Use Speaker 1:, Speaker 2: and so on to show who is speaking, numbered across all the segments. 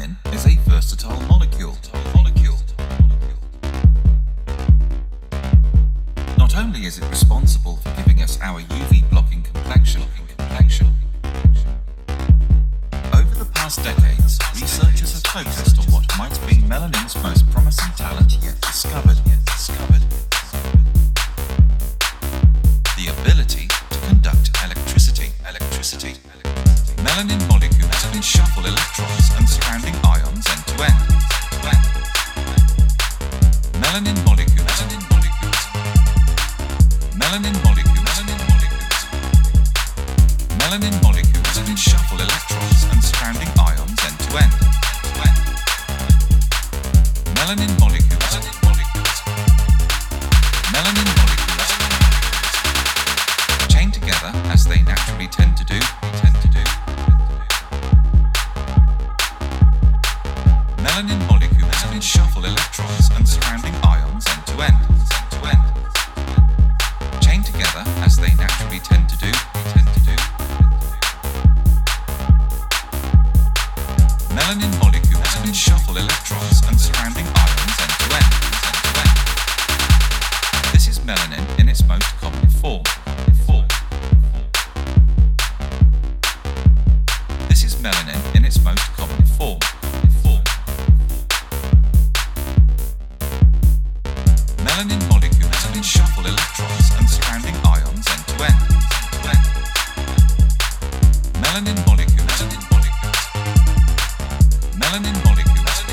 Speaker 1: Is a versatile molecule. Not only is it responsible for giving us our UV blocking complexion, complexion. Over the past decades, researchers have focused on what might be melanin's most promising talent yet discovered. Yet discovered. The ability to conduct electricity. Electricity. Melanin molecules can shuffle electrons and surrounding ions end to end. Melanin molecules. Melanin molecules. Melanin molecules. Melanin molecules. Melanin molecules can shuffle electrons and surrounding ions end to end. Melanin molecules. Melanin molecules. Melanin molecules. Chain together as they naturally tend to Melanin molecules can shuffle electrons and surrounding ions end to end. To end. Together as they naturally tend to do. Melanin molecules can shuffle electrons and surrounding ions end to end. End to end. This is melanin in its most common form. This is melanin in its most common. Form. Melanin molecules.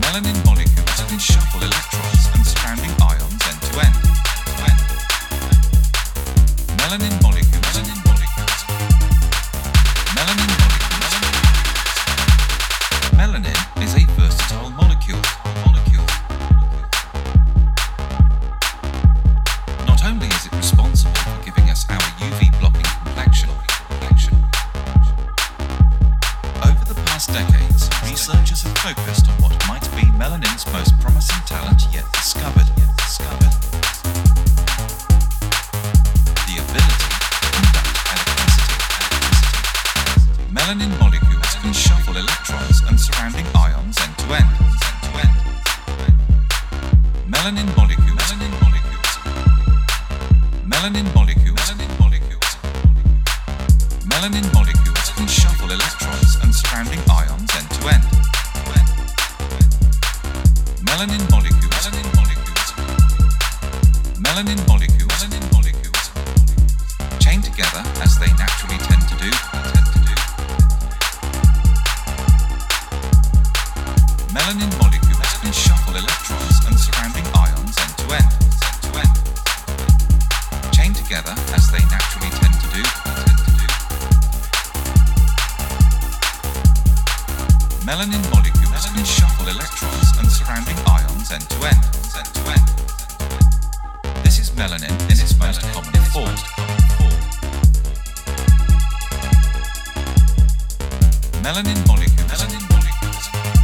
Speaker 1: Melanin molecules can shuffle electrons and surrounding ions end to end. Focused on what might be melanin's most promising talent yet discovered. Yet discovered. The ability to conduct electricity. Melanin molecules can shuffle electrons and surrounding ions end to end. End to end. Melanin molecules. Melanin molecules. Melanin molecules. Melanin molecules. Melanin molecules can shuffle electrons and surrounding ions end to end. Melanin molecules. Melanin molecules. Together as they naturally tend to do. Melanin molecules can shuffle electrons and surrounding ions end to end. This is melanin in its most common form. Melanin molecules. Melanin molecules.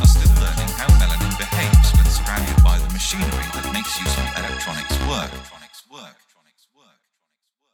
Speaker 1: Are still learning how melanin behaves when surrounded by the machinery that makes use of. Electronics work.